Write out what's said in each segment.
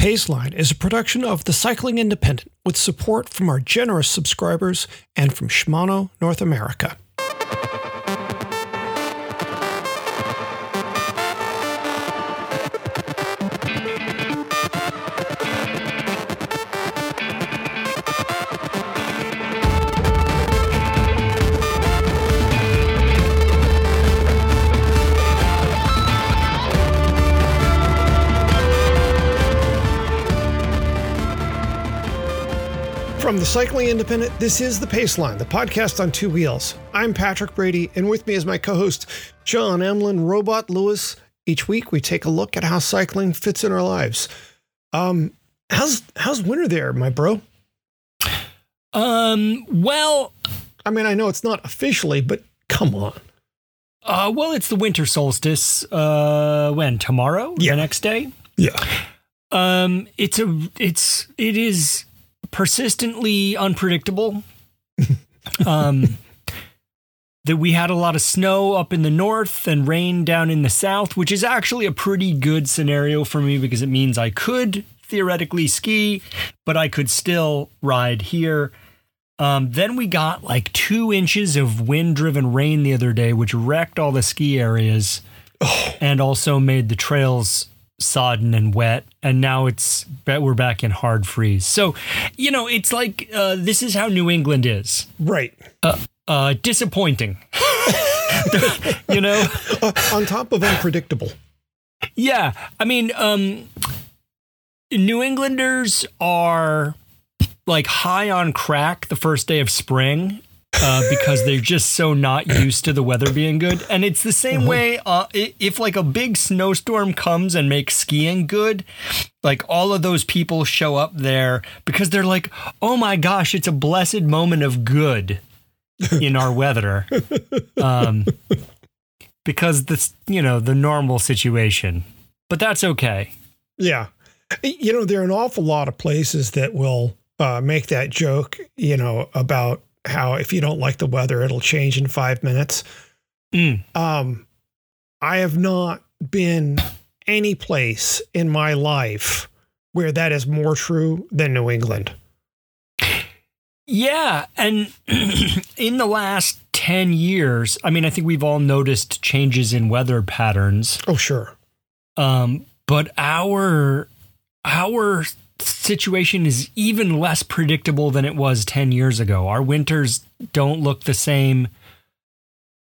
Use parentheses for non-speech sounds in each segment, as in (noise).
Paceline is a production of The Cycling Independent with support from our generous subscribers and from Shimano North America. From the Cycling Independent, this is the Paceline, the podcast on two wheels. I'm Patrick Brady, and with me is my co-host John Emlyn, Robot Lewis. Each week, we take a look at how cycling fits in our lives. Um, how's how's winter there, my bro? Um, well, I mean, I know it's not officially, but come on. uh, well, it's the winter solstice. Uh, when tomorrow? Yeah. The next day. Yeah, Um, it's a, it's, it is persistently unpredictable. (laughs) um, that we had a lot of snow up in the north and rain down in the south, which is actually a pretty good scenario for me because it means I could theoretically ski, but I could still ride here. Um, then we got like two inches of wind driven rain the other day, which wrecked all the ski areas and also made the trails sodden and wet. And now it's bet we're back in hard freeze. So, you know, it's like uh, this is how New England is. right. Uh, disappointing. (laughs) you know? Uh, (laughs) on top of unpredictable. Yeah. I mean, um, New Englanders are like high on crack the first day of spring. Uh, because they're just so not used to the weather being good, and it's the same way. Uh, if like a big snowstorm comes and makes skiing good, like all of those people show up there because they're like, "Oh my gosh, it's a blessed moment of good (laughs) in our weather." Um, because this, you know, the normal situation, but that's okay. Yeah. You know, there are an awful lot of places that will uh, make that joke, you know, about how if you don't like the weather, it'll change in five minutes. Mm. Um, I have not been any place in my life where that is more true than New England. Yeah, and (clears throat) in the last 10 years, I mean, I think we've all noticed changes in weather patterns. Oh, sure. Um, but our our situation is even less predictable than it was 10 years ago. Our winters don't look the same.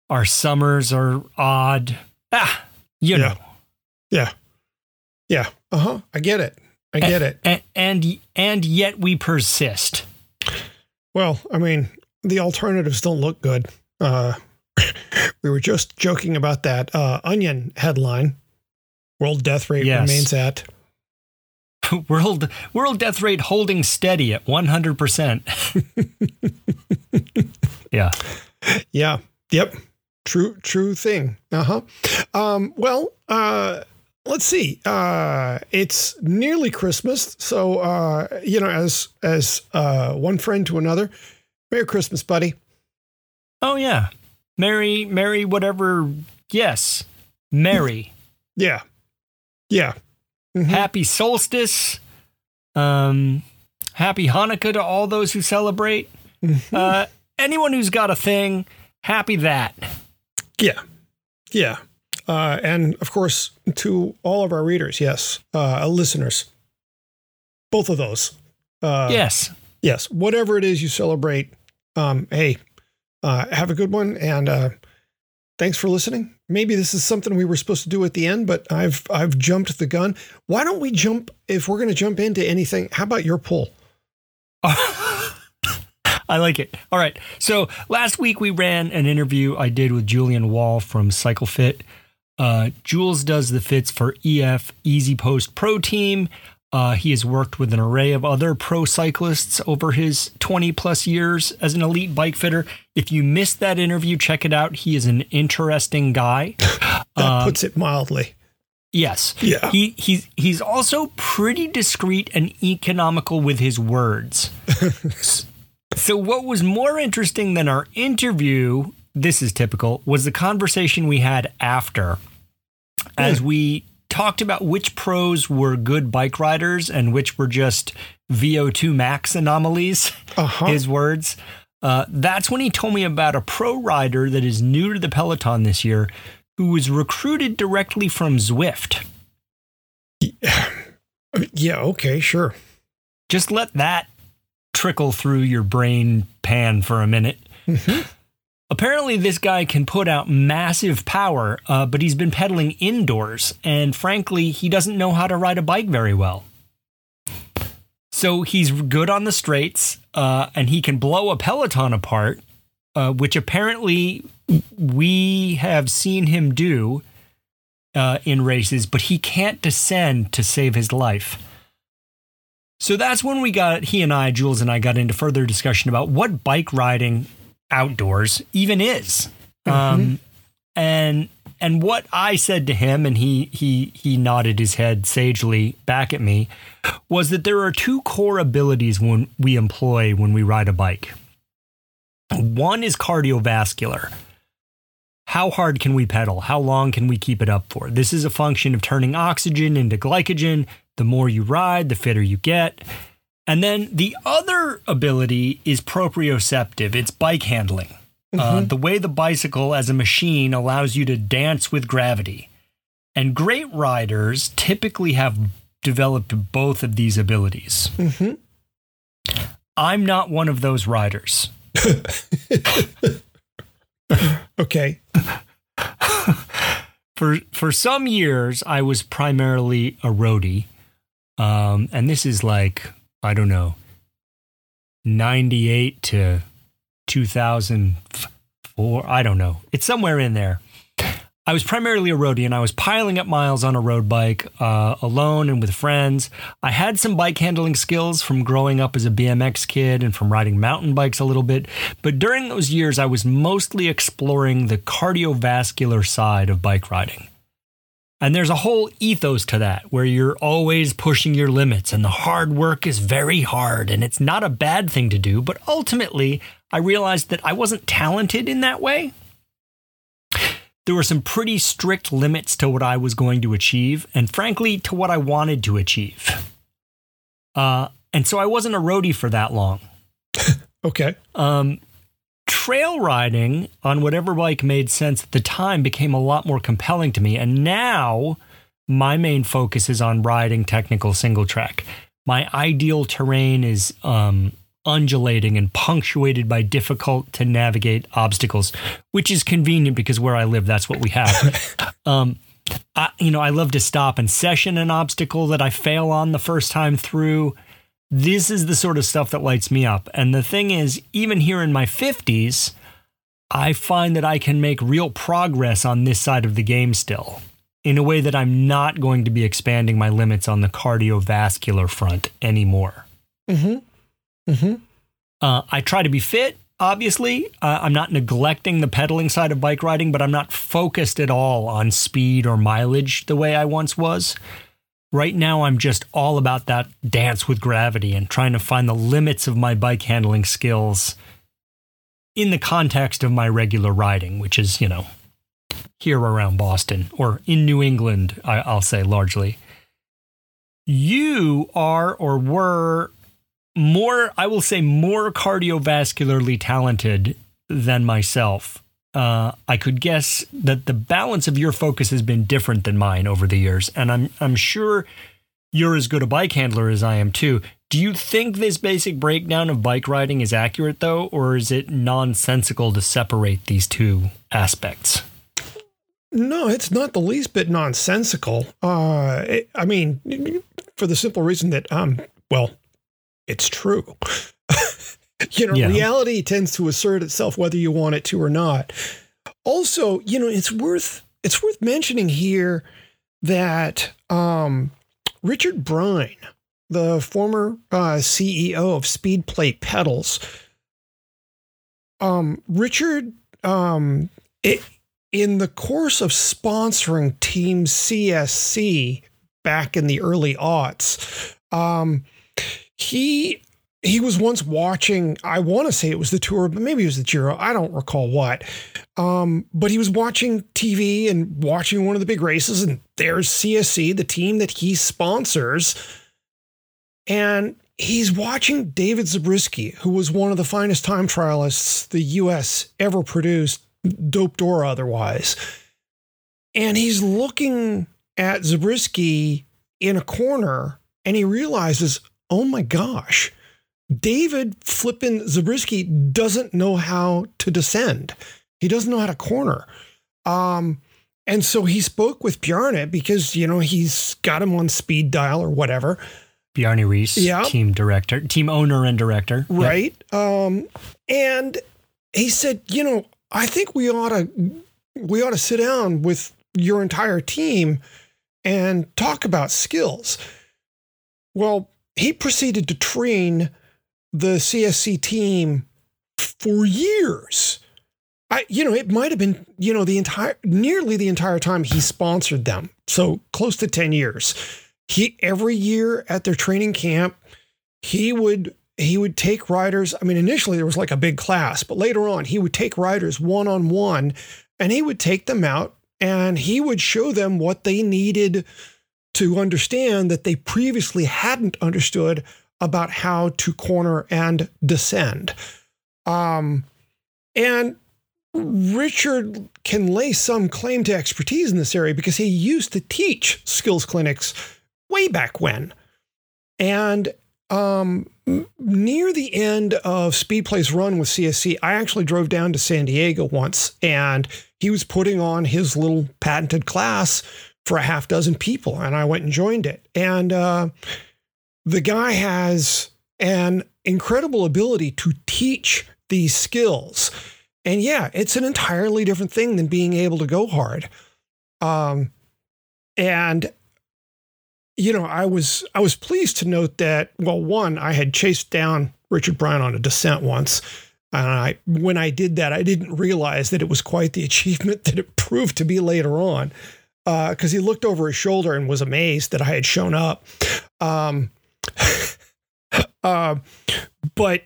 Our summers are odd. Ah, you Yeah. know. Yeah. Yeah. Uh huh. I get it. I get it. And, and and yet we persist. Well, I mean, the alternatives don't look good. Uh, (laughs) we were just joking about that uh, Onion headline. World death rate Yes. remains at. (laughs) World world death rate holding steady at 100%. (laughs) yeah. Yeah. Yep. True. True thing. Uh huh. Um, well, uh, let's see. Uh, it's nearly Christmas, so uh, you know, as as uh, one friend to another. Merry Christmas, buddy. Oh yeah. Merry Merry whatever. Yes. Merry. Yeah. Yeah. Mhm. Happy solstice. Um happy Hanukkah to all those who celebrate. Mhm. Uh anyone who's got a thing, happy that. Yeah. Yeah. Uh, and of course, to all of our readers, yes, uh, listeners, both of those. Uh, yes. Yes. Whatever it is you celebrate, um, hey, uh, have a good one. And uh, thanks for listening. Maybe this is something we were supposed to do at the end, but I've I've jumped the gun. Why don't we jump if we're going to jump into anything? How about your pull? (laughs) I like it. All right. So last week we ran an interview I did with Julian Wall from CycleFit. Uh, Jules does the fits for EF Easy Post Pro Team. Uh, he has worked with an array of other pro cyclists over his 20 plus years as an elite bike fitter. If you missed that interview, check it out. He is an interesting guy. (laughs) That puts it mildly. Yes. Yeah. He he's he's also pretty discreet and economical with his words. (laughs) so what was more interesting than our interview, this is typical, was the conversation we had after as we talked about which pros were good bike riders and which were just VO2 max anomalies, Uh-huh. his words. Uh, that's when he told me about a pro rider that is new to the Peloton this year who was recruited directly from Zwift. yeah, (sighs) okay, sure. Just let that trickle through your brain pan for a minute. Mhm. Apparently, this guy can put out massive power, uh, but he's been pedaling indoors, and frankly, he doesn't know how to ride a bike very well. So he's good on the straights, uh, and he can blow a Peloton apart, uh, which apparently we have seen him do uh, in races, but he can't descend to save his life. So that's when we got, he and I, Jules and I, got into further discussion about what bike riding outdoors even is. Um, and and what I said to him, and he he he nodded his head sagely back at me, was that there are two core abilities when we employ when we ride a bike. One is cardiovascular. How hard can we pedal? How long can we keep it up for? This is a function of turning oxygen into glycogen. The more you ride, the fitter you get. And then the other ability is proprioceptive. It's bike handling. Uh, the way the bicycle as a machine allows you to dance with gravity. And great riders typically have developed both of these abilities. hmm I'm not one of those riders. (laughs) Okay. For for some years, I was primarily a roadie, um, and this is like I don't know, ninety eight to two thousand four. I don't know. It's somewhere in there. I was primarily a roadie, and I was piling up miles on a road bike uh, alone and with friends. I had some bike handling skills from growing up as a BMX kid and from riding mountain bikes a little bit. But during those years, I was mostly exploring the cardiovascular side of bike riding. And there's a whole ethos to that where you're always pushing your limits and the hard work is very hard and it's not a bad thing to do. But ultimately, I realized that I wasn't talented in that way. There were some pretty strict limits to what I was going to achieve and, frankly, to what I wanted to achieve. Uh, and so I wasn't a roadie for that long. (laughs) Okay. Um, trail riding on whatever bike made sense at the time became a lot more compelling to me. And now my main focus is on riding technical single track. My ideal terrain is um, undulating and punctuated by difficult to navigate obstacles, which is convenient because where I live, that's what we have. (laughs) um, I, you know, I love to stop and session an obstacle that I fail on the first time through this is the sort of stuff that lights me up. And the thing is, even here in my 50s, I find that I can make real progress on this side of the game still in a way that I'm not going to be expanding my limits on the cardiovascular front anymore. Mm-hmm. Mm-hmm. Uh, I try to be fit, obviously. Uh, I'm not neglecting the pedaling side of bike riding, but I'm not focused at all on speed or mileage the way I once was. Right now, I'm just all about that dance with gravity and trying to find the limits of my bike handling skills in the context of my regular riding, which is, you know, here around Boston or in New England, I, I'll say largely. You are or were more, I will say, more cardiovascularly talented than myself. Uh, I could guess that the balance of your focus has been different than mine over the years, and I'm I'm sure you're as good a bike handler as I am too. Do you think this basic breakdown of bike riding is accurate though, or is it nonsensical to separate these two aspects? No, it's not the least bit nonsensical. Uh, it- I mean, for the simple reason that, um, well, it's true. You know, Yeah. reality tends to assert itself whether you want it to or not. Also, you know, it's worth it's worth mentioning here that um, Richard Bryne, the former uh, CEO of Speedplay Pedals, um, Richard, um, it, in the course of sponsoring Team CSC back in the early aughts, um, he he was once watching, I want to say it was the tour, but maybe it was the Giro. I don't recall what. Um, but he was watching TV and watching one of the big races, and there's CSC, the team that he sponsors. And he's watching David Zabriskie, who was one of the finest time trialists the US ever produced, doped or otherwise. And he's looking at Zabriskie in a corner and he realizes, oh my gosh, David flipping Zabriskie doesn't know how to descend. He doesn't know how to corner. Um, and so he spoke with Bjarne because, you know, he's got him on speed dial or whatever. Bjarne Riis, Yeah. team director, team owner and director. Yep. right? Um, and he said, you know, I think we ought to we ought to sit down with your entire team and talk about skills. Well, he proceeded to train the CSC team for years. I, you know, it might have been, you know, the entire, nearly the entire time he sponsored them. So close to 10 years. He, every year at their training camp, he would he would take riders. I mean, initially there was like a big class, but later on he would take riders one on one and he would take them out and he would show them what they needed to understand that they previously hadn't understood about how to corner and descend. Um, and Richard can lay some claim to expertise in this area because he used to teach skills clinics way back when. And um, near the end of Speedplay's run with CSC, I actually drove down to San Diego once and he was putting on his little patented class for a half dozen people. And I went and joined it. And uh, the guy has an incredible ability to teach these skills. And yeah, it's an entirely different thing than being able to go hard. Um, and you know, I was I was pleased to note that well, one, I had chased down Richard Bryne on a descent once. And I when I did that, I didn't realize that it was quite the (laughs) achievement that it proved to be later on. Because he looked over his shoulder and was amazed that I had shown up. Um, uh, (laughs) but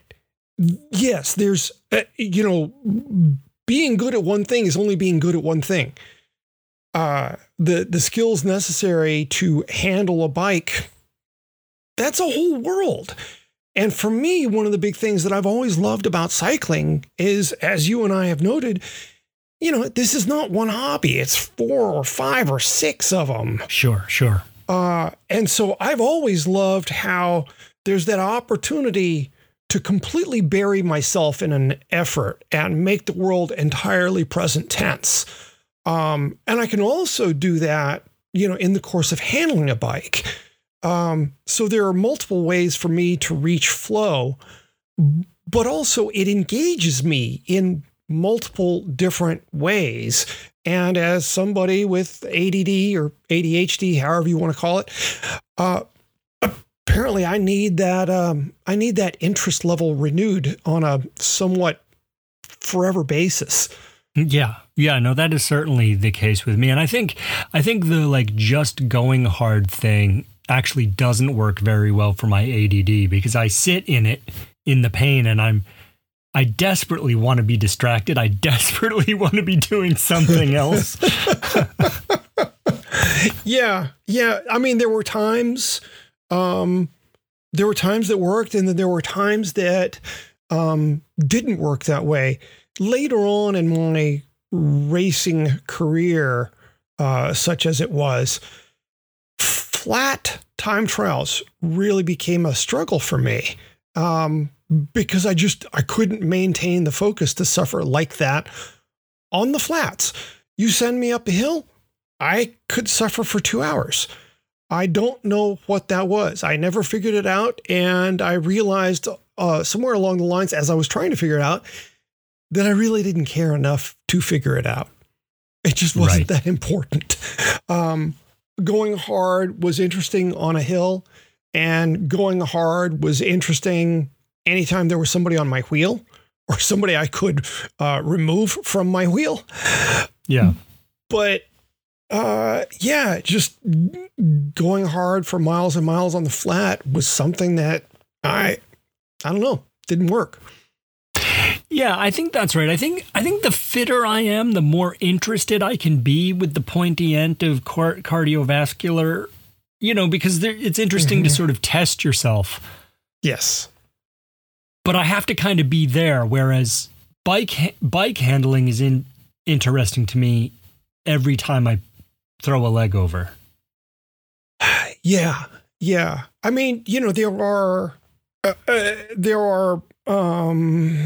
yes, there's, uh, you know, being good at one thing is only being good at one thing. Uh, the the skills necessary to handle a bike, that's a whole world. And for me, one of the big things that I've always loved about cycling is, as you and I have noted, you know, this is not one hobby. It's four or five or six of them. Sure, sure. Uh, and so I've always loved how there's that opportunity to completely bury myself in an effort and make the world entirely present tense. Um, and I can also do that, you know, in the course of handling a bike. Um, so there are multiple ways for me to reach flow, but also it engages me in multiple different ways. And as somebody with ADD or ADHD, however you want to call it, uh, apparently I need that. Um, I need that interest level renewed on a somewhat forever basis. Yeah. Yeah, no, that is certainly the case with me. And I think I think the like just going hard thing actually doesn't work very well for my ADD because I sit in it in the pain and I'm I desperately want to be distracted. I desperately (laughs) want to be doing something else. (laughs) Yeah, yeah. I mean, there were times, um, there were times that worked, and then there were times that um, didn't work that way. Later on in my racing career, uh, such as it was, flat time trials really became a struggle for me um, because I just I couldn't maintain the focus to suffer like that on the flats. You send me up a hill, I could suffer for two hours. I don't know what that was. I never figured it out. And I realized uh, somewhere along the lines, as I was trying to figure it out, that I really didn't care enough to figure it out. It just wasn't Right. that important. Um, going hard was interesting on a hill, and going hard was interesting anytime there was somebody on my wheel or somebody I could uh, remove from my wheel Yeah. but uh yeah just going hard for miles and miles on the flat was something that i I don't know, didn't work. Yeah, I think that's right. I think I think the fitter I am, the more interested I can be with the pointy end of car- cardiovascular. You know, because there, it's interesting mm-hmm. to sort of test yourself. Yes, but I have to kind of be there. Whereas bike bike handling is in interesting to me every time I throw a leg over. Yeah, yeah. I mean, you know, there are uh, uh, there are um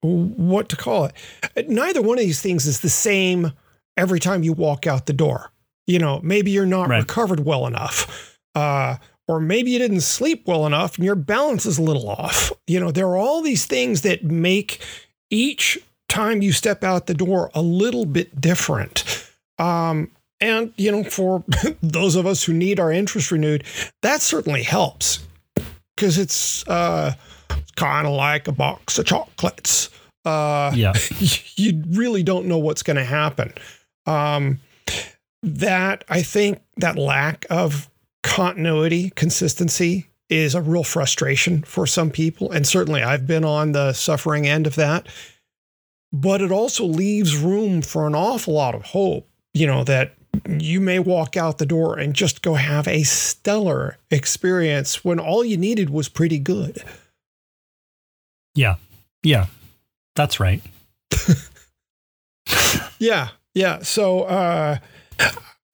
what to call it. Neither one of these things is the same every time you walk out the door. You know, maybe you're not right. recovered well enough. Uh, or maybe you didn't sleep well enough and your balance is a little off. You know, there are all these things that make each time you step out the door a little bit different. Um, and, you know, for (laughs) those of us who need our interest renewed, that certainly helps because it's uh, kind of like a box of chocolates. Uh, yeah. (laughs) You really don't know what's going to happen. Um, that I think that lack of continuity, consistency is a real frustration for some people. And certainly I've been on the suffering end of that. But it also leaves room for an awful lot of hope, you know, that you may walk out the door and just go have a stellar experience when all you needed was pretty good. Yeah. Yeah. That's right. (laughs) yeah. Yeah. So uh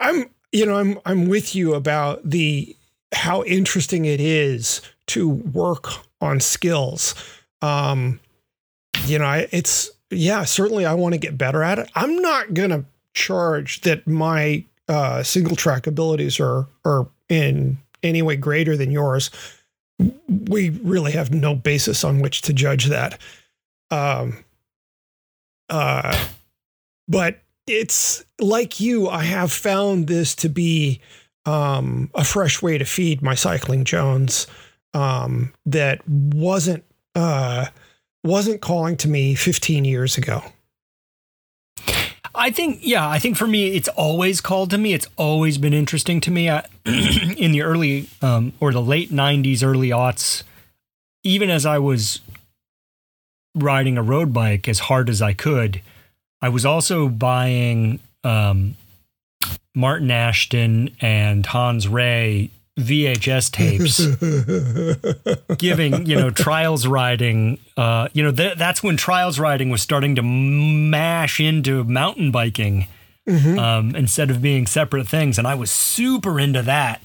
I'm you know, I'm I'm with you about the how interesting it is to work on skills. Um you know, I, it's yeah, certainly I want to get better at it. I'm not to charge that my uh, single track abilities are are in any way greater than yours. We really have no basis on which to judge that. Um, uh, but it's like you, I have found this to be um, a fresh way to feed my cycling Jones um, that wasn't uh, wasn't calling to me 15 years ago. I think, yeah, I think for me, it's always called to me. It's always been interesting to me. I, (clears throat) in the early um, or the late 90s, early aughts, even as I was riding a road bike as hard as I could, I was also buying um, Martin Ashton and Hans Rey VHS tapes (laughs) giving, you know, trials riding. Uh, you know, th- that's when trials riding was starting to mash into mountain biking mm-hmm. um, instead of being separate things. And I was super into that.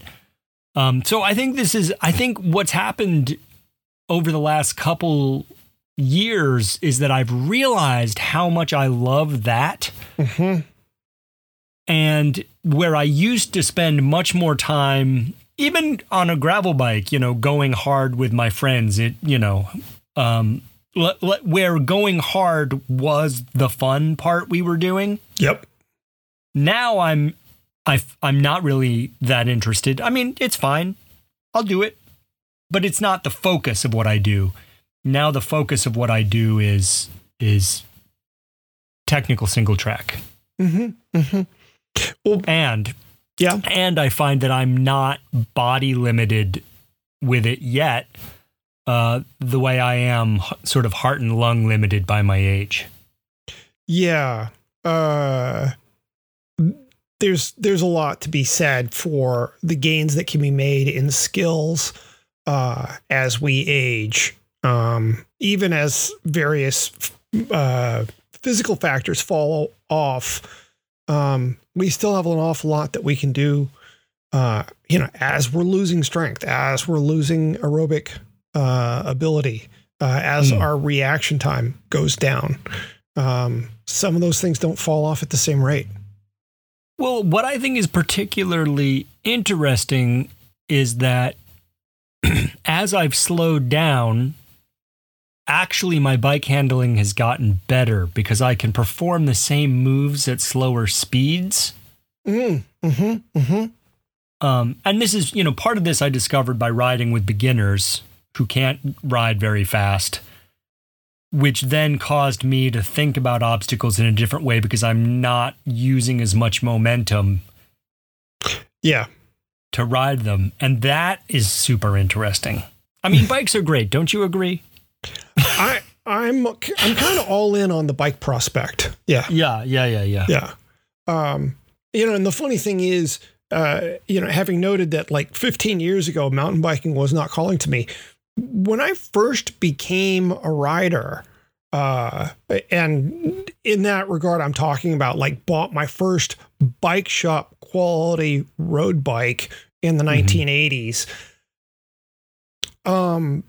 Um, so I think this is, I think what's happened over the last couple years is that I've realized how much I love that. Mm-hmm. And where I used to spend much more time even on a gravel bike, you know, going hard with my friends, it, you know, um, where going hard was the fun part we were doing. Yep. Now I'm, I, I'm not really that interested. I mean, it's fine. I'll do it, but it's not the focus of what I do. Now the focus of what I do is, is technical single track. Mm-hmm, mm-hmm. Well, and yeah. And I find that I'm not body limited with it yet, uh, the way I am sort of heart and lung limited by my age. Yeah. Uh, there's there's a lot to be said for the gains that can be made in skills uh, as we age, um, even as various uh, physical factors fall off um, we still have an awful lot that we can do. Uh, you know, as we're losing strength, as we're losing aerobic uh, ability, uh, as mm. our reaction time goes down, um, some of those things don't fall off at the same rate. Well, what I think is particularly interesting is that (clears throat) as I've slowed down actually my bike handling has gotten better because I can perform the same moves at slower speeds. Mm, mm-hmm, mm-hmm. Um, and this is, you know, part of this I discovered by riding with beginners who can't ride very fast, which then caused me to think about obstacles in a different way because I'm not using as much momentum. Yeah. To ride them. And that is super interesting. I mean, (laughs) bikes are great. Don't you agree? I I'm I'm kind of all in on the bike prospect. Yeah. Yeah, yeah, yeah, yeah. Yeah. Um, you know, and the funny thing is, uh, you know, having noted that like 15 years ago, mountain biking was not calling to me. When I first became a rider, uh, and in that regard, I'm talking about like bought my first bike shop quality road bike in the mm-hmm. 1980s. Um,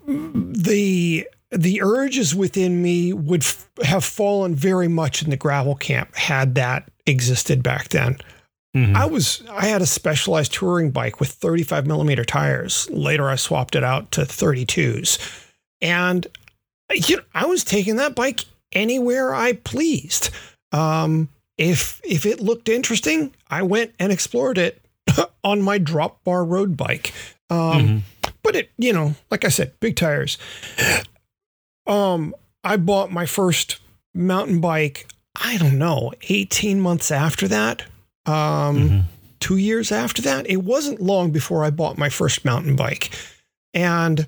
the the urges within me would f- have fallen very much in the gravel camp had that existed back then. Mm-hmm. I was I had a specialized touring bike with 35 millimeter tires. Later, I swapped it out to 32s, and you know, I was taking that bike anywhere I pleased. Um, if if it looked interesting, I went and explored it (laughs) on my drop bar road bike. Um, mm-hmm. But it, you know, like I said, big tires. Um, I bought my first mountain bike, I don't know, 18 months after that. Um, mm-hmm. two years after that. It wasn't long before I bought my first mountain bike. And,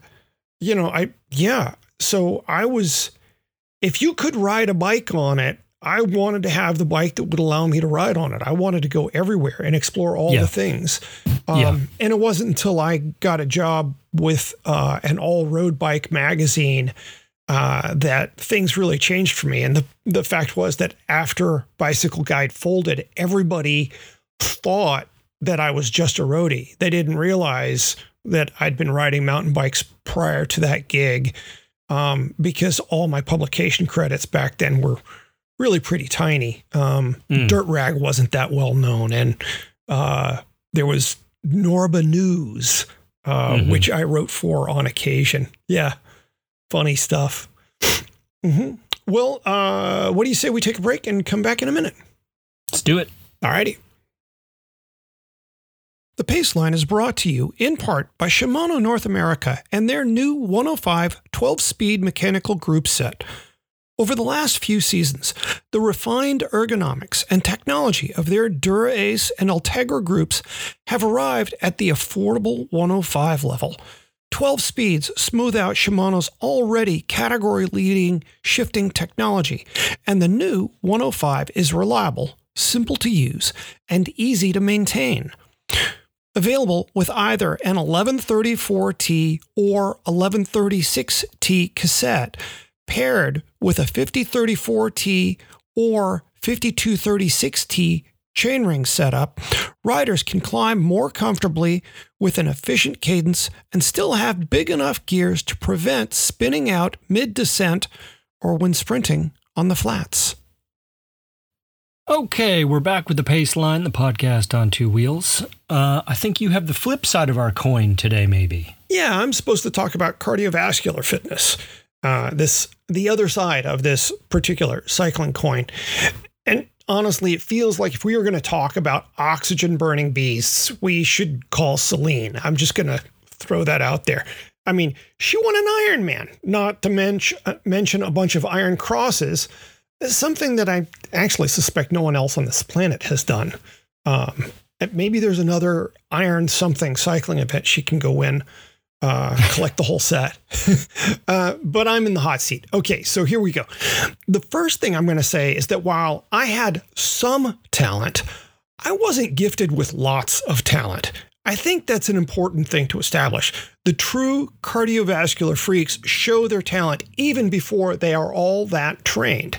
you know, I, yeah. So I was, if you could ride a bike on it, I wanted to have the bike that would allow me to ride on it. I wanted to go everywhere and explore all yeah. the things. Um, yeah. And it wasn't until I got a job with uh, an all road bike magazine uh, that things really changed for me. And the, the fact was that after Bicycle Guide folded, everybody thought that I was just a roadie. They didn't realize that I'd been riding mountain bikes prior to that gig um, because all my publication credits back then were really pretty tiny. Um, mm. Dirt Rag wasn't that well known. And uh, there was Norba News, uh, mm-hmm. which I wrote for on occasion. Yeah funny stuff. Mm-hmm. Well, uh, what do you say we take a break and come back in a minute? Let's do it. All righty. The Paceline is brought to you in part by Shimano North America and their new 105 12 speed mechanical group set. Over the last few seasons, the refined ergonomics and technology of their Dura-Ace and Ultegra groups have arrived at the affordable 105 level 12 speeds smooth out Shimano's already category leading shifting technology, and the new 105 is reliable, simple to use, and easy to maintain. Available with either an 1134T or 1136T cassette, paired with a 5034T or 5236T chainring setup, riders can climb more comfortably with an efficient cadence and still have big enough gears to prevent spinning out mid descent or when sprinting on the flats. Okay, we're back with the Paceline, the podcast on two wheels. Uh, I think you have the flip side of our coin today, maybe. Yeah, I'm supposed to talk about cardiovascular fitness. Uh, this the other side of this particular cycling coin, and honestly, it feels like if we were going to talk about oxygen burning beasts, we should call Selene. I'm just going to throw that out there. I mean, she won an Ironman, not to mention, uh, mention a bunch of Iron Crosses, something that I actually suspect no one else on this planet has done. Um, maybe there's another Iron something cycling event she can go win uh, (laughs) collect the whole set. (laughs) uh, but I'm in the hot seat. Okay, so here we go. The first thing I'm going to say is that while I had some talent, I wasn't gifted with lots of talent. I think that's an important thing to establish. The true cardiovascular freaks show their talent even before they are all that trained.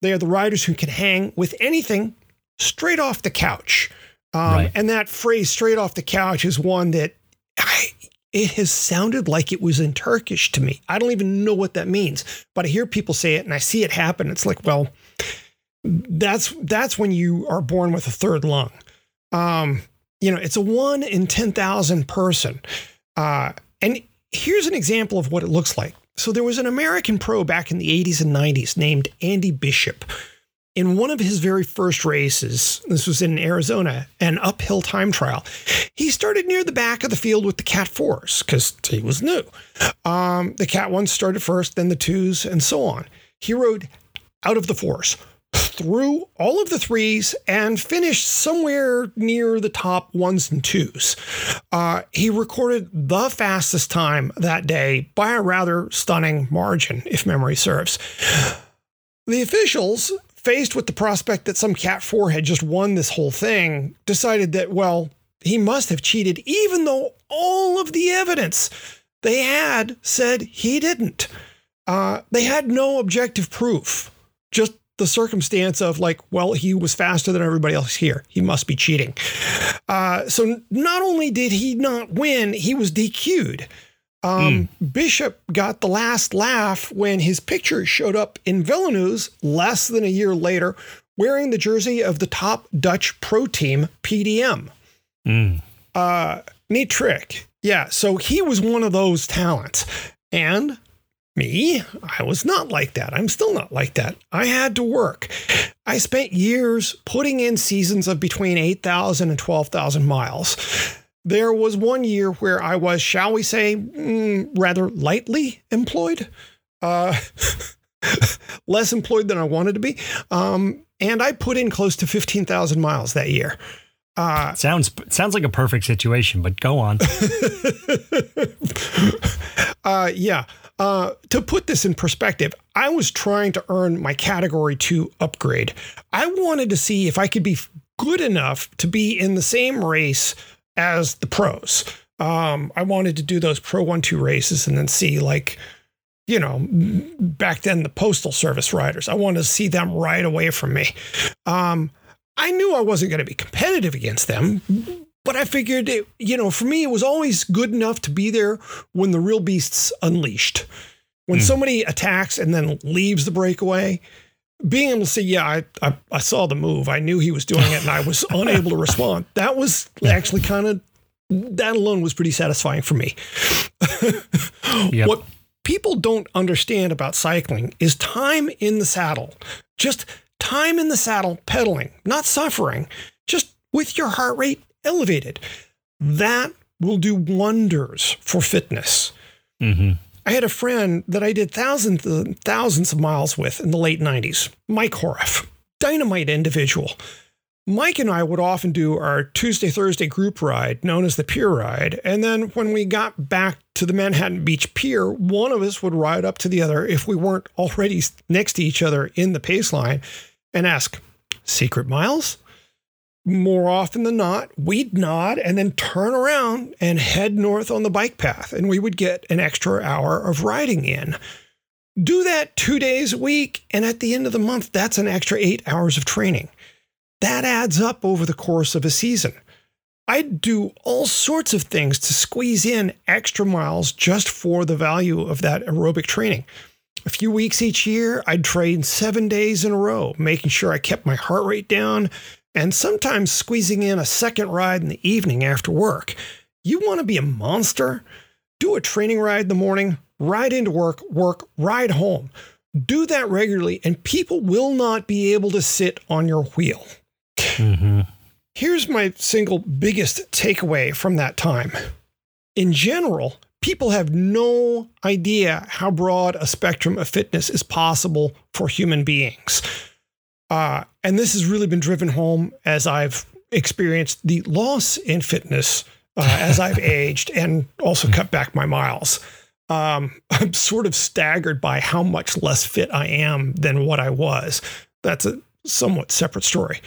They are the riders who can hang with anything straight off the couch. Um, right. And that phrase, straight off the couch, is one that I, it has sounded like it was in Turkish to me. I don't even know what that means, but I hear people say it and I see it happen. It's like, well, that's that's when you are born with a third lung. Um, you know, it's a one in ten thousand person. Uh, and here's an example of what it looks like. So there was an American pro back in the 80s and 90s named Andy Bishop in one of his very first races, this was in Arizona, an uphill time trial, he started near the back of the field with the Cat 4s because he was new. Um, the Cat 1s started first, then the 2s, and so on. He rode out of the 4s, through all of the threes and finished somewhere near the top ones and twos. Uh, he recorded the fastest time that day by a rather stunning margin, if memory serves. The officials, faced with the prospect that some Cat 4 had just won this whole thing, decided that, well, he must have cheated, even though all of the evidence they had said he didn't. Uh, they had no objective proof, just the circumstance of like, well, he was faster than everybody else here. He must be cheating. Uh, so not only did he not win, he was DQ'd. Um, mm. Bishop got the last laugh when his picture showed up in VeloNews less than a year later, wearing the jersey of the top Dutch pro team, PDM. Mm. Uh, neat trick. Yeah, so he was one of those talents. And me, I was not like that. I'm still not like that. I had to work. I spent years putting in seasons of between 8,000 and 12,000 miles. There was one year where I was, shall we say, mm, rather lightly employed, uh, (laughs) less employed than I wanted to be. Um, and I put in close to 15,000 miles that year. Uh, sounds sounds like a perfect situation, but go on. (laughs) uh, yeah. Uh, to put this in perspective, I was trying to earn my category two upgrade. I wanted to see if I could be good enough to be in the same race as the pros. Um, I wanted to do those pro one two races and then see like, you know, back then the postal service riders. I wanted to see them right away from me. Um, I knew I wasn't going to be competitive against them, but I figured, it, you know, for me, it was always good enough to be there when the real beast's unleashed. When mm. somebody attacks and then leaves the breakaway, being able to say, yeah, I, I, I, saw the move. I knew he was doing it and I was (laughs) unable to respond. That was actually kind of, that alone was pretty satisfying for me. (laughs) yep. What people don't understand about cycling is time in the saddle. Just time in the saddle pedaling, not suffering, just with your heart rate elevated. That will do wonders for fitness. Mm-hmm. I had a friend that I did thousands and thousands of miles with in the late 90s, Mike Horoff, dynamite individual. Mike and I would often do our Tuesday, Thursday group ride known as the Pier Ride. And then when we got back to the Manhattan Beach Pier, one of us would ride up to the other if we weren't already next to each other in the pace line and ask, Secret miles? More often than not, we'd nod and then turn around and head north on the bike path, and we would get an extra hour of riding in. Do that two days a week, and at the end of the month, that's an extra eight hours of training. That adds up over the course of a season. I'd do all sorts of things to squeeze in extra miles just for the value of that aerobic training a few weeks each year, I'd train seven days in a row, making sure I kept my heart rate down and sometimes squeezing in a second ride in the evening after work. You want to be a monster? Do a training ride in the morning, ride into work, work, ride home. Do that regularly, and people will not be able to sit on your wheel. Mm-hmm. Here's my single biggest takeaway from that time. In general, people have no idea how broad a spectrum of fitness is possible for human beings. Uh, and this has really been driven home as I've experienced the loss in fitness uh, as I've (laughs) aged and also cut back my miles. Um, (laughs) I'm sort of staggered by how much less fit I am than what I was. That's a somewhat separate story.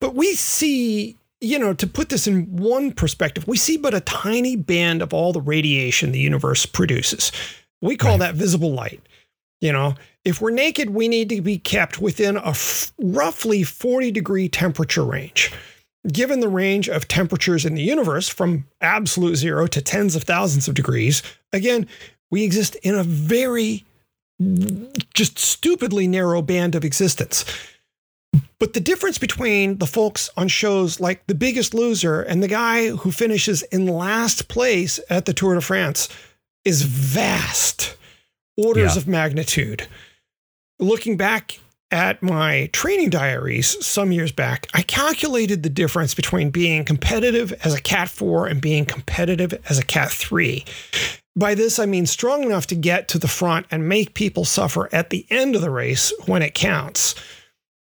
But we see you know, to put this in one perspective, we see but a tiny band of all the radiation the universe produces. We call right. that visible light. You know, if we're naked, we need to be kept within a f- roughly 40 degree temperature range. Given the range of temperatures in the universe from absolute zero to tens of thousands of degrees, again, we exist in a very just stupidly narrow band of existence. But the difference between the folks on shows like The Biggest Loser and the guy who finishes in last place at the Tour de France is vast orders yeah. of magnitude. Looking back at my training diaries some years back, I calculated the difference between being competitive as a Cat 4 and being competitive as a Cat 3. By this, I mean strong enough to get to the front and make people suffer at the end of the race when it counts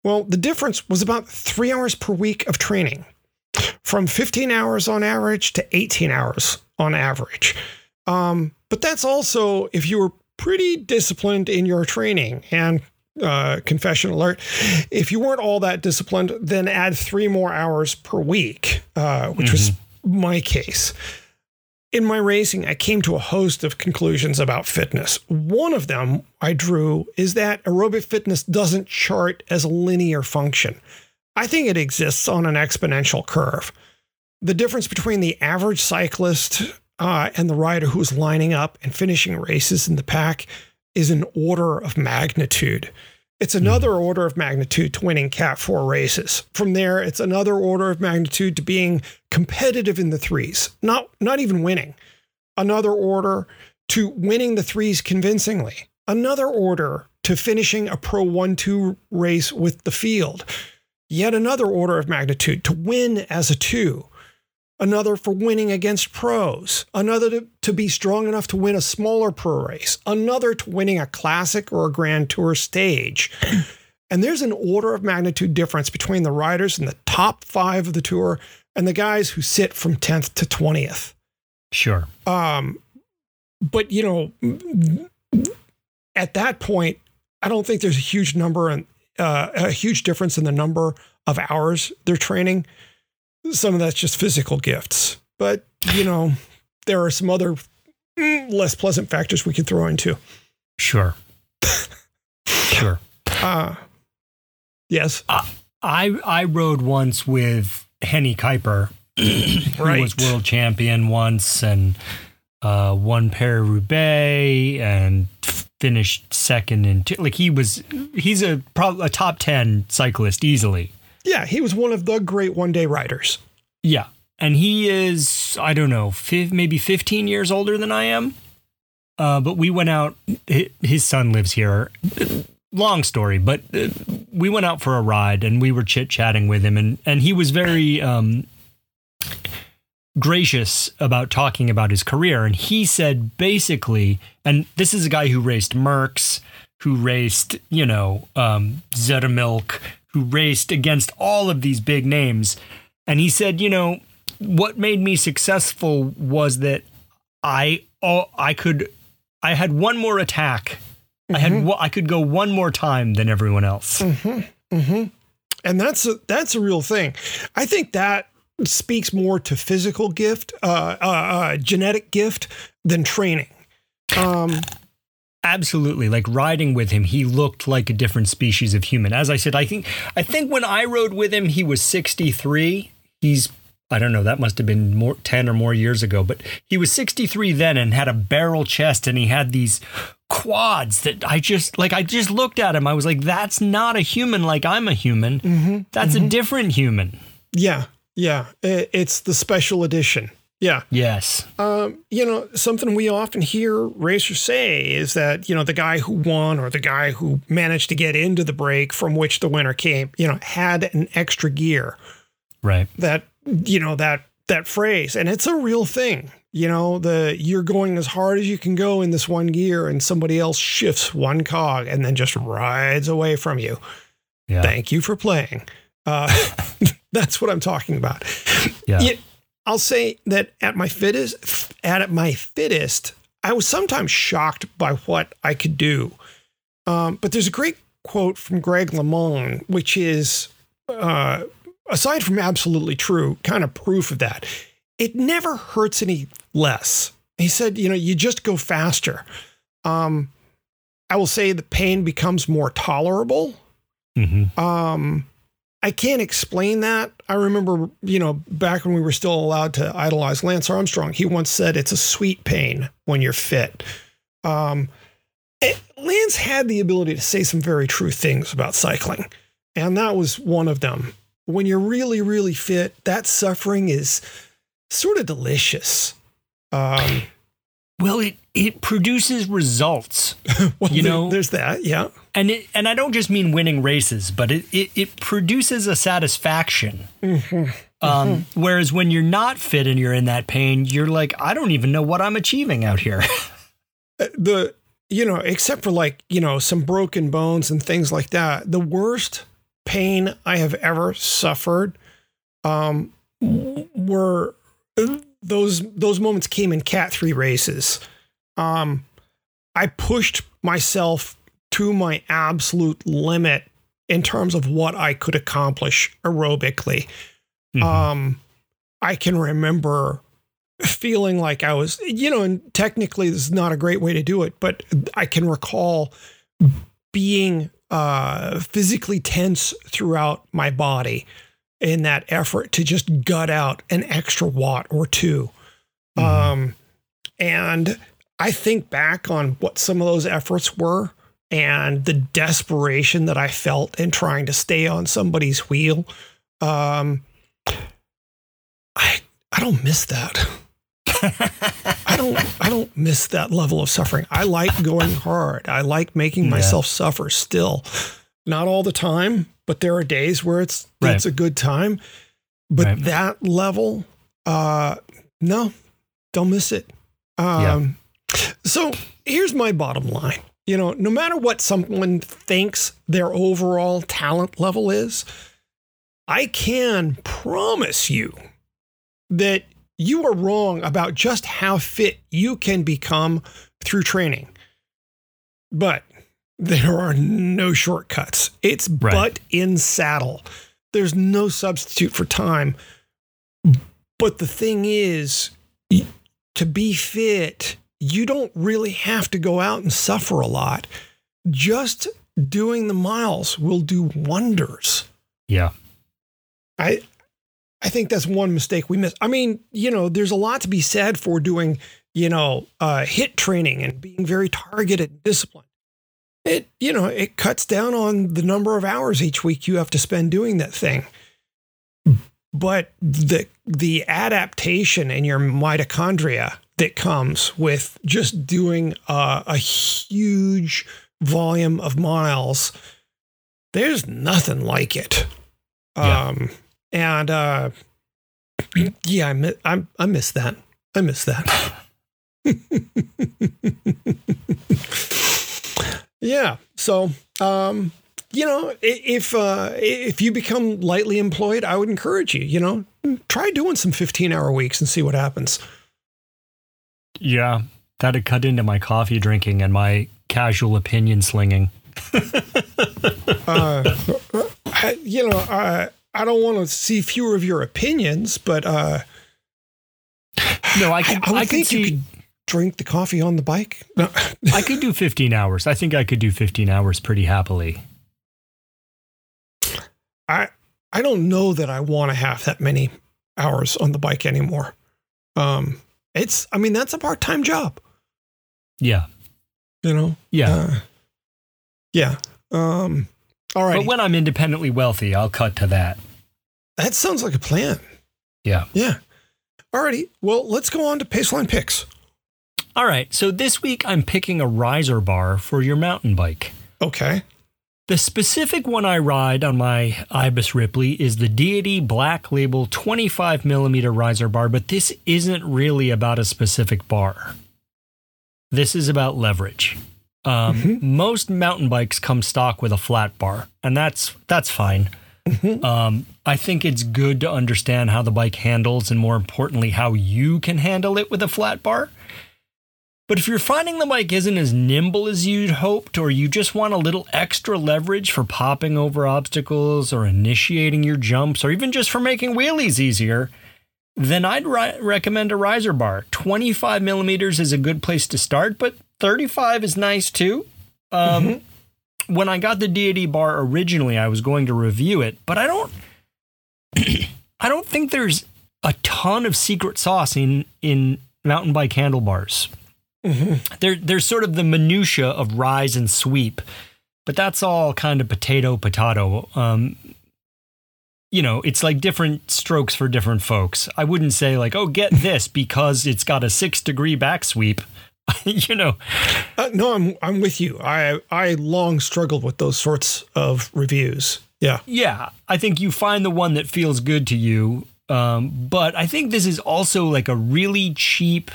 Well, the difference was about three hours per week of training, from 15 hours on average to 18 hours on average. Um, but that's also if you were pretty disciplined in your training. And uh, confession alert, if you weren't all that disciplined, then add three more hours per week, uh, which mm-hmm. was my case. In my racing, I came to a host of conclusions about fitness. One of them I drew is that aerobic fitness doesn't chart as a linear function. I think it exists on an exponential curve. The difference between the average cyclist uh, and the rider who's lining up and finishing races in the pack is an order of magnitude. It's another mm. order of magnitude to winning Cat 4 races. From there, it's another order of magnitude to being competitive in the threes, not, not even winning. Another order to winning the threes convincingly. Another order to finishing a Pro 1 2 race with the field. Yet another order of magnitude to win as a two another for winning against pros, another to, to be strong enough to win a smaller pro race, another to winning a classic or a grand tour stage. (clears throat) And there's an order of magnitude difference between the riders in the top five of the tour and the guys who sit from 10th to 20th. Sure. Um, but, you know, at that point, I don't think there's a huge number and uh, a huge difference in the number of hours they're training some of that's just physical gifts. But, you know, there are some other mm, less pleasant factors we can throw into. Sure. sure. Uh, (laughs) yes. Uh, I I rode once with Hennie Kuiper, (clears throat) who right. was world champion once and uh, won Paris Roubaix and finished second in two. Like he was, he's a a top ten cyclist easily. Yeah, he was one of the great one day riders. Yeah. And he is, I don't know, maybe 15 years older than I am. Uh, but we went out, his son lives here. Long story, but uh, we went out for a ride and we were chit chatting with him. And, and he was very um, gracious about talking about his career. And he said basically, and this is a guy who raced Merckx, who raced, you know, um, Milk, who raced against all of these big names. And he said, you know, what made me successful was that I oh, I could I had one more attack. Mm-hmm. I had mm-hmm. I could go one more time than everyone else. Mm-hmm. Mm-hmm. And that's a, that's a real thing. I think that speaks more to physical gift, uh, uh, uh, genetic gift than training. Um, Absolutely. Like riding with him, he looked like a different species of human. As I said, I think I think when I rode with him, he was 63. He's I don't know, that must have been more 10 or more years ago, but he was 63 then and had a barrel chest and he had these quads that I just like I just looked at him. I was like, that's not a human like I'm a human. Mm-hmm, that's mm-hmm. a different human. Yeah. Yeah. It's the special edition. Yeah. Yes. Um, you know, something we often hear racers say is that, you know, the guy who won or the guy who managed to get into the break from which the winner came, you know, had an extra gear. Right. That, you know, that that phrase. And it's a real thing. You know, the you're going as hard as you can go in this one gear and somebody else shifts one cog and then just rides away from you. Yeah. Thank you for playing. Uh, (laughs) that's what I'm talking about. Yeah. It, I'll say that at my fittest, at my fittest, I was sometimes shocked by what I could do. Um, but there's a great quote from Greg LeMond, which is, uh, aside from absolutely true, kind of proof of that. It never hurts any less. He said, you know, you just go faster. Um, I will say the pain becomes more tolerable. Mm-hmm. Um, I can't explain that. I remember, you know, back when we were still allowed to idolize Lance Armstrong, he once said it's a sweet pain when you're fit. Um, it, Lance had the ability to say some very true things about cycling, and that was one of them. When you're really, really fit, that suffering is sort of delicious. Um, well, it it produces results. (laughs) well, you know, there's that, yeah. And it, and I don't just mean winning races, but it it, it produces a satisfaction. Mm-hmm. Um, mm-hmm. Whereas when you're not fit and you're in that pain, you're like, I don't even know what I'm achieving out here. (laughs) Uh, the you know, except for like you know some broken bones and things like that, the worst pain I have ever suffered um, were those those moments came in Cat three races. Um, I pushed myself to my absolute limit in terms of what I could accomplish aerobically. Mhm. Um, I can remember feeling like I was, you know, and technically this is not a great way to do it, but I can recall being uh, physically tense throughout my body in that effort to just gut out an extra watt or 2 Mhm. Um, and I think back on what some of those efforts were and the desperation that I felt in trying to stay on somebody's wheel. Um, I I don't miss that. (laughs) I don't I don't miss that level of suffering. I like going hard. I like making Yeah. myself suffer still. Not all the time, but there are days where it's Right. it's a good time. But Right. that level, uh no, don't miss it. Um so here's my bottom line. You know, no matter what someone thinks their overall talent level is, I can promise you that you are wrong about just how fit you can become through training. But there are no shortcuts. It's Right. butt in saddle. There's no substitute for time. But the thing is, to be fit, you don't really have to go out and suffer a lot. Just doing the miles will do wonders. yeah. I I think that's one mistake we miss. I mean, you know, there's a lot to be said for doing, you know, uh, HIIT training and being very targeted and disciplined. It, you know, it cuts down on the number of hours each week you have to spend doing that thing. But the the adaptation in your mitochondria that comes with just doing uh, a huge volume of miles, there's nothing like it. Yeah. Um, and uh, (clears throat) yeah, I miss, I, I miss that. I miss that. (laughs) yeah. So, um, you know, if uh, if you become lightly employed, I would encourage you. You know, try doing some fifteen hour weeks and see what happens. Yeah. That'd cut into my coffee drinking and my casual opinion slinging. (laughs) Uh, I, you know, I I don't want to see fewer of your opinions, but uh, No, I I, could I I, could think you could drink the coffee on the bike. No. I could do 15 hours. I think I could do 15 hours pretty happily. I I don't know that I want to have that many hours on the bike anymore. Um, it's I mean that's a part time job, Yeah. you know. Yeah. Uh, yeah. Um. All right. but when I'm independently wealthy, I'll cut to that. that sounds like a plan. Yeah. Yeah. Alrighty. Well, let's go on to Paceline picks. All right. So this week I'm picking a riser bar for your mountain bike. Okay. The specific one I ride on my Ibis Ripley is the Deity Black Label 25 millimeter riser bar, but this isn't really about a specific bar. This is about leverage. Um, Mhm. Most mountain bikes come stock with a flat bar, and that's that's fine. Mhm. Um, I think it's good to understand how the bike handles, and more importantly, how you can handle it with a flat bar. But if you're finding the bike isn't as nimble as you'd hoped, or you just want a little extra leverage for popping over obstacles or initiating your jumps, or even just for making wheelies easier, then I'd ri- recommend a riser bar. 25 millimeters is a good place to start, but 35 is nice too. Um, When I got the deity bar originally, I was going to review it, but I don't. (clears throat) I don't think there's a ton of secret sauce in in mountain bike handlebars. Mhm. There, there's sort of the minutia of rise and sweep, but that's all kind of potato potato. Um, you know, it's like different strokes for different folks. I wouldn't say like, oh, get (laughs) this because it's got a six degree back sweep. (laughs) you know, Uh, no, I'm I'm with you. I I long struggled with those sorts of reviews. Yeah. yeah, I think you find the one that feels good to you. Um, but I think this is also like a really cheap.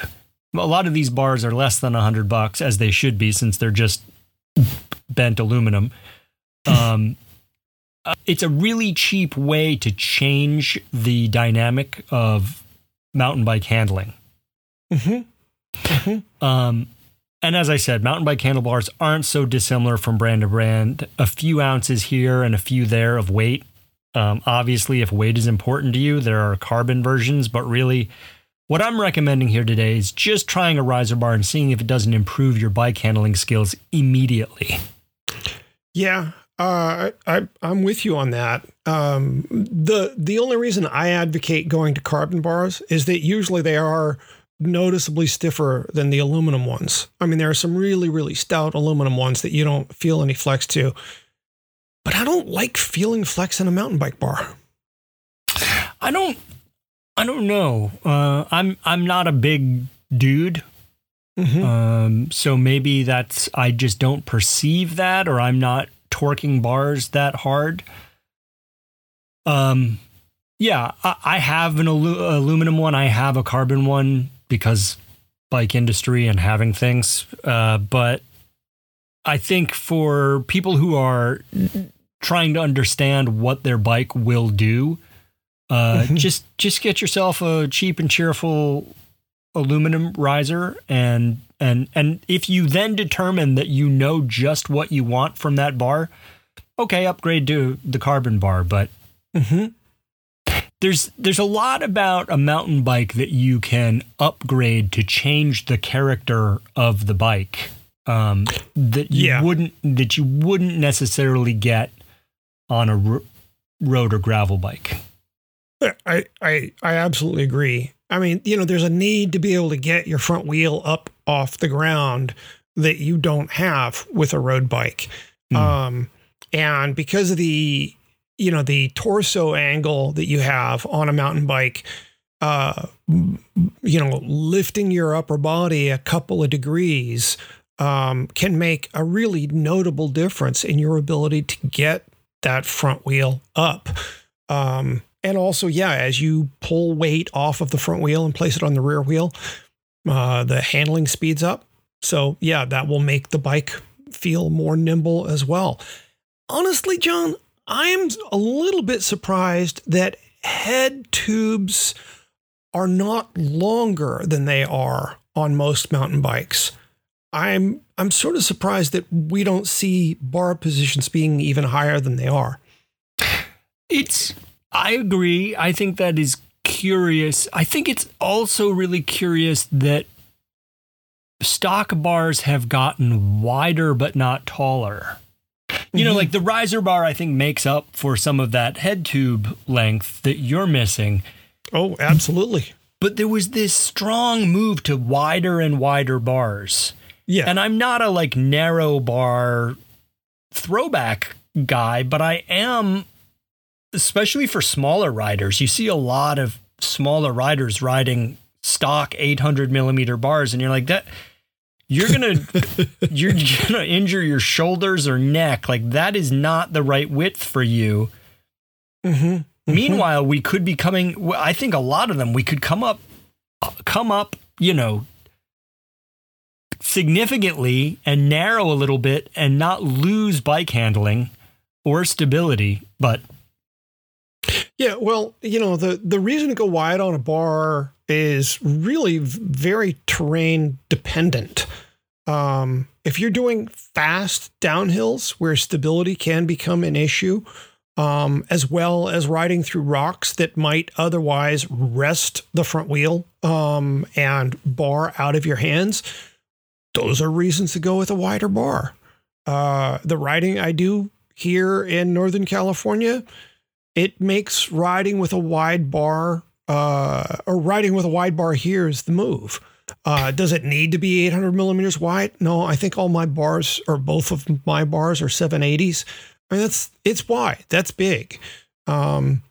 A lot of these bars are less than a hundred bucks, as they should be, since they're just bent aluminum. Um, uh, it's a really cheap way to change the dynamic of mountain bike handling. Mm-hmm. Um, and as I said, mountain bike handlebars aren't so dissimilar from brand to brand. A few ounces here and a few there of weight. Um, obviously, if weight is important to you, there are carbon versions, but really, what I'm recommending here today is just trying a riser bar and seeing if it doesn't improve your bike handling skills immediately. Yeah, uh, I, I'm with you on that. Um, the the only reason I advocate going to carbon bars is that usually they are noticeably stiffer than the aluminum ones. I mean, there are some really really stout aluminum ones that you don't feel any flex to. But I don't like feeling flex in a mountain bike bar. I don't. I don't know. Uh, I'm I'm not a big dude. Mm-hmm. Um, so maybe that's I just don't perceive that, or I'm not torquing bars that hard. Um, yeah, I, I have an alu- aluminum one. I have a carbon one because bike industry and having things. Uh, but I think for people who are trying to understand what their bike will do, uh, Mhm. just just get yourself a cheap and cheerful aluminum riser and and and if you then determine that you know just what you want from that bar okay upgrade to the carbon bar but Mm-hmm. there's there's a lot about a mountain bike that you can upgrade to change the character of the bike um, that you Yeah. wouldn't that you wouldn't necessarily get on a r- road or gravel bike I, I I absolutely agree. I mean, you know, there's a need to be able to get your front wheel up off the ground that you don't have with a road bike. Hmm. Um, and because of the you know the torso angle that you have on a mountain bike, uh, you know, lifting your upper body a couple of degrees um, can make a really notable difference in your ability to get that front wheel up. Um, and also, yeah, as you pull weight off of the front wheel and place it on the rear wheel, uh, the handling speeds up. So, yeah, that will make the bike feel more nimble as well. Honestly, John, I am a little bit surprised that head tubes are not longer than they are on most mountain bikes. I'm I'm sort of surprised that we don't see bar positions being even higher than they are. It's I agree. I think that is curious. I think it's also really curious that stock bars have gotten wider but not taller. You know, Mhm. like the riser bar I think makes up for some of that head tube length that you're missing. Oh, absolutely. But there was this strong move to wider and wider bars. Yeah. And I'm not a like narrow bar throwback guy, but I am, especially for smaller riders. You see a lot of smaller riders riding stock 800 millimeter bars, and you're like that. You're gonna (laughs) you're gonna injure your shoulders or neck. Like that is not the right width for you. mm-hmm. Meanwhile, we could be coming. I think a lot of them we could come up, come up. You know, significantly and narrow a little bit and not lose bike handling or stability. But Yeah, well, you know, the the reason to go wide on a bar is really very terrain dependent. Um, if you're doing fast downhills where stability can become an issue, um, as well as riding through rocks that might otherwise rest the front wheel um, and bar out of your hands, those are reasons to go with a wider bar. Uh, the riding I do here in Northern California, it makes riding with a wide bar uh, or riding with a wide bar here is the move. Uh, does it need to be 800 millimeters wide? No, I think all my bars or both of my bars are 780s. I mean, that's it's wide. That's big. Um,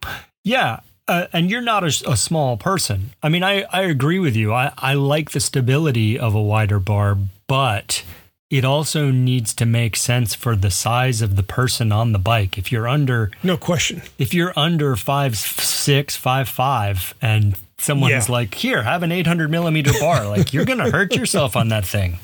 yeah. Uh, and you're not a, a small person. I mean, I, I agree with you. I, I like the stability of a wider bar, but it also needs to make sense for the size of the person on the bike. If you're under no question. if you're under five six five five and someone Yeah. is like here have an 800 millimeter bar like you're gonna hurt yourself on that thing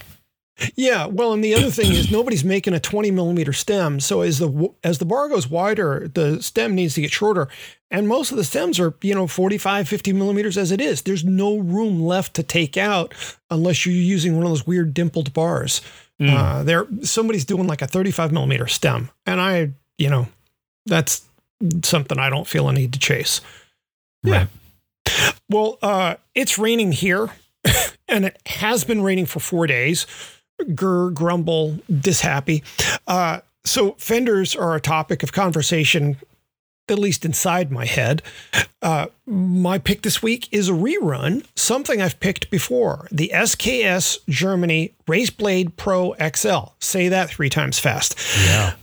Yeah, well, and the other thing is nobody's making a 20 millimeter stem. So as the as the bar goes wider, the stem needs to get shorter. And most of the stems are, you know, 45, 50 millimeters as it is. There's no room left to take out unless you're using one of those weird dimpled bars. Mm. Uh, there, somebody's doing like a 35 millimeter stem, and I, you know, that's something I don't feel a need to chase. Yeah. Well, uh, it's raining here, (coughs) and it has been raining for four days grr, grumble, dishappy. Uh, so fenders are a topic of conversation, at least inside my head. Uh, my pick this week is a rerun, something I've picked before the SKS Germany Raceblade Pro XL. Say that three times fast. Yeah.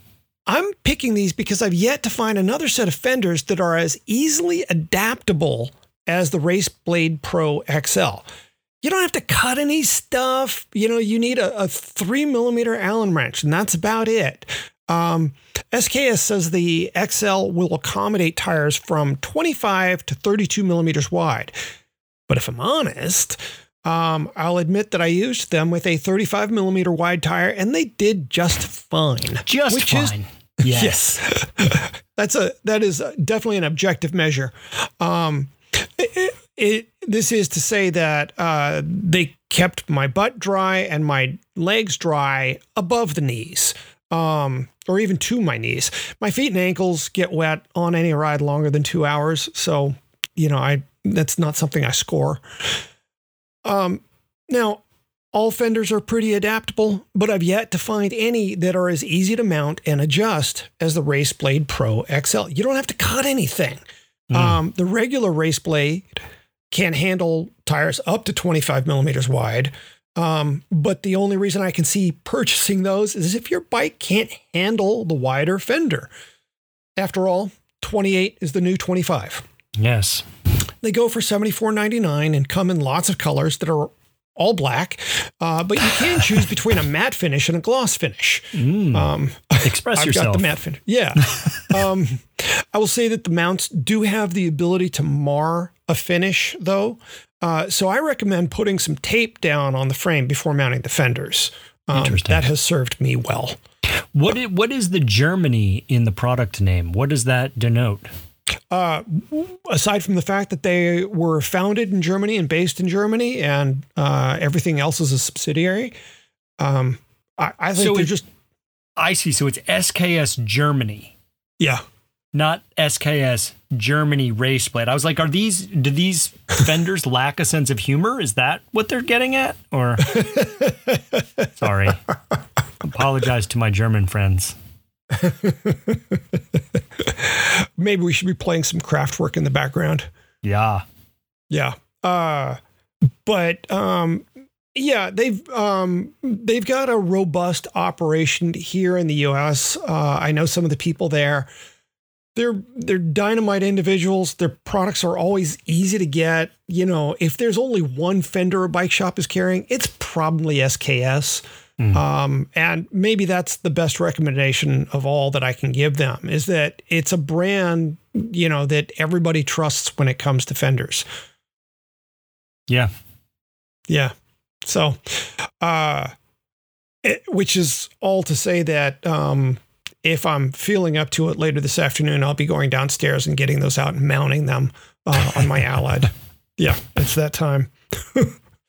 I'm picking these because I've yet to find another set of fenders that are as easily adaptable as the Raceblade Pro XL you don't have to cut any stuff. You know, you need a, a three millimeter Allen wrench, and that's about it. Um, SKS says the XL will accommodate tires from 25 to 32 millimeters wide. But if I'm honest, um, I'll admit that I used them with a 35 millimeter wide tire, and they did just fine. Just which fine. Is, (laughs) yes, yes. (laughs) that's a that is definitely an objective measure. Um, it, it, this is to say that uh, they kept my butt dry and my legs dry above the knees, um, or even to my knees. My feet and ankles get wet on any ride longer than two hours, so you know I that's not something I score. Um, now, all fenders are pretty adaptable, but I've yet to find any that are as easy to mount and adjust as the Raceblade Pro XL. You don't have to cut anything. Mm. Um, the regular Raceblade can handle tires up to 25 millimeters wide. Um, but the only reason I can see purchasing those is if your bike can't handle the wider fender. After all, 28 is the new 25. Yes. They go for $74.99 and come in lots of colors that are all black, uh, but you can choose (laughs) between a matte finish and a gloss finish. Mm. Um, Express (laughs) I've yourself. got the matte finish. Yeah. (laughs) um, I will say that the mounts do have the ability to mar a finish, though. Uh, so I recommend putting some tape down on the frame before mounting the fenders. Um, Interesting. That has served me well. What is, what is the Germany in the product name? What does that denote? Uh, aside from the fact that they were founded in Germany and based in Germany, and uh, everything else is a subsidiary, um, I, I, think so they're it, just. I see. So it's SKS Germany. Yeah. Not SKS Germany race Raceblade. I was like, are these do these fenders (laughs) lack a sense of humor? Is that what they're getting at? Or (laughs) sorry, apologize to my German friends. (laughs) Maybe we should be playing some Kraftwerk in the background. Yeah. Yeah. Uh, but um, yeah, they've um, they've got a robust operation here in the U.S. Uh, I know some of the people there. They're they're dynamite individuals. Their products are always easy to get. You know, if there's only one fender a bike shop is carrying, it's probably SKS. Mm. Um, and maybe that's the best recommendation of all that I can give them is that it's a brand, you know, that everybody trusts when it comes to fenders. Yeah. Yeah. So, uh, it, which is all to say that, um, if I'm feeling up to it later this afternoon, I'll be going downstairs and getting those out and mounting them uh, on my Allied. (laughs) Yeah, it's that time. (laughs)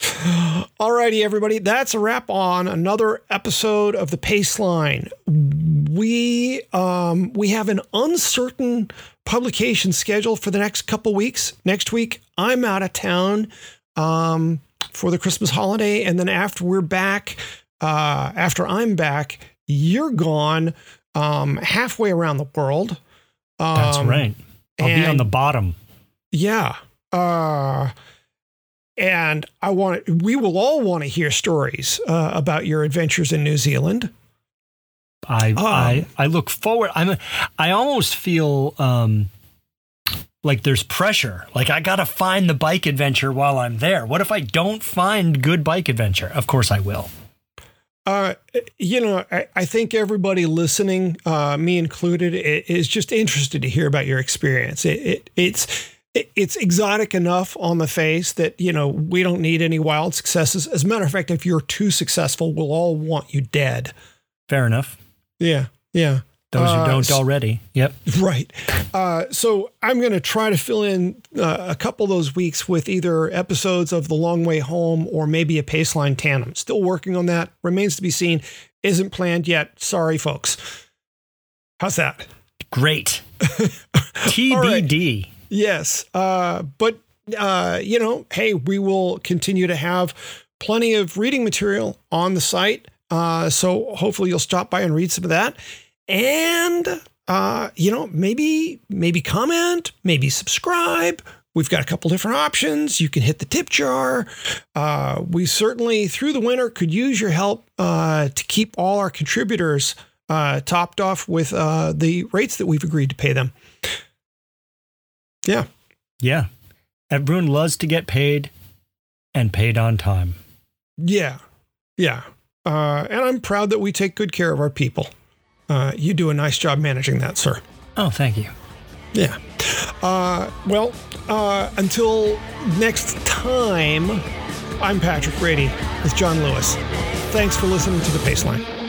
Alrighty, everybody, that's a wrap on another episode of the Paceline. We um, we have an uncertain publication schedule for the next couple weeks. Next week, I'm out of town um, for the Christmas holiday, and then after we're back, uh, after I'm back, you're gone um, halfway around the world. that's um, right. I'll be on the bottom. Yeah. Uh, and I want we will all want to hear stories uh, about your adventures in New Zealand. I um, I I look forward. I'm I almost feel um, like there's pressure. Like I gotta find the bike adventure while I'm there. What if I don't find good bike adventure? Of course I will. Uh, you know, I, I think everybody listening, uh, me included, is just interested to hear about your experience. It, it, it's it's exotic enough on the face that you know we don't need any wild successes. As a matter of fact, if you're too successful, we'll all want you dead. Fair enough. Yeah, yeah. Those Uh, who don't already. Yep. (laughs) Right. Uh, so I'm going to try to fill in uh, a couple of those weeks with either episodes of The Long Way Home or maybe a Paceline tandem. Still working on that. Remains to be seen. Isn't planned yet. Sorry, folks. How's that? Great. (laughs) TBD. Yes. Uh, but, uh, you know, hey, we will continue to have plenty of reading material on the site. Uh, so hopefully you'll stop by and read some of that. And, uh, you know, maybe, maybe comment, maybe subscribe. We've got a couple different options. You can hit the tip jar. Uh, we certainly, through the winter, could use your help uh, to keep all our contributors uh, topped off with uh, the rates that we've agreed to pay them. Yeah. Yeah. Everyone loves to get paid and paid on time. Yeah. Yeah. Uh, and I'm proud that we take good care of our people. Uh, you do a nice job managing that, sir. Oh, thank you. Yeah. Uh, well, uh, until next time, I'm Patrick Brady with John Lewis. Thanks for listening to The Paceline.